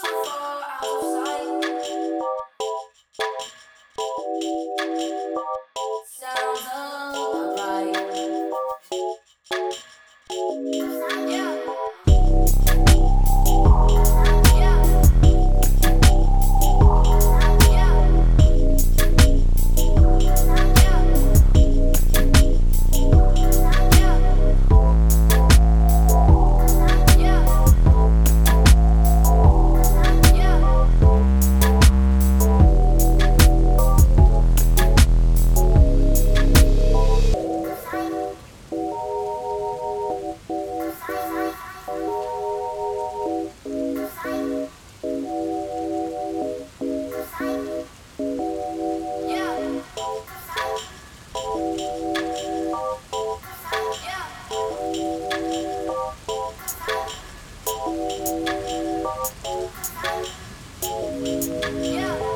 Sounds alright. ます。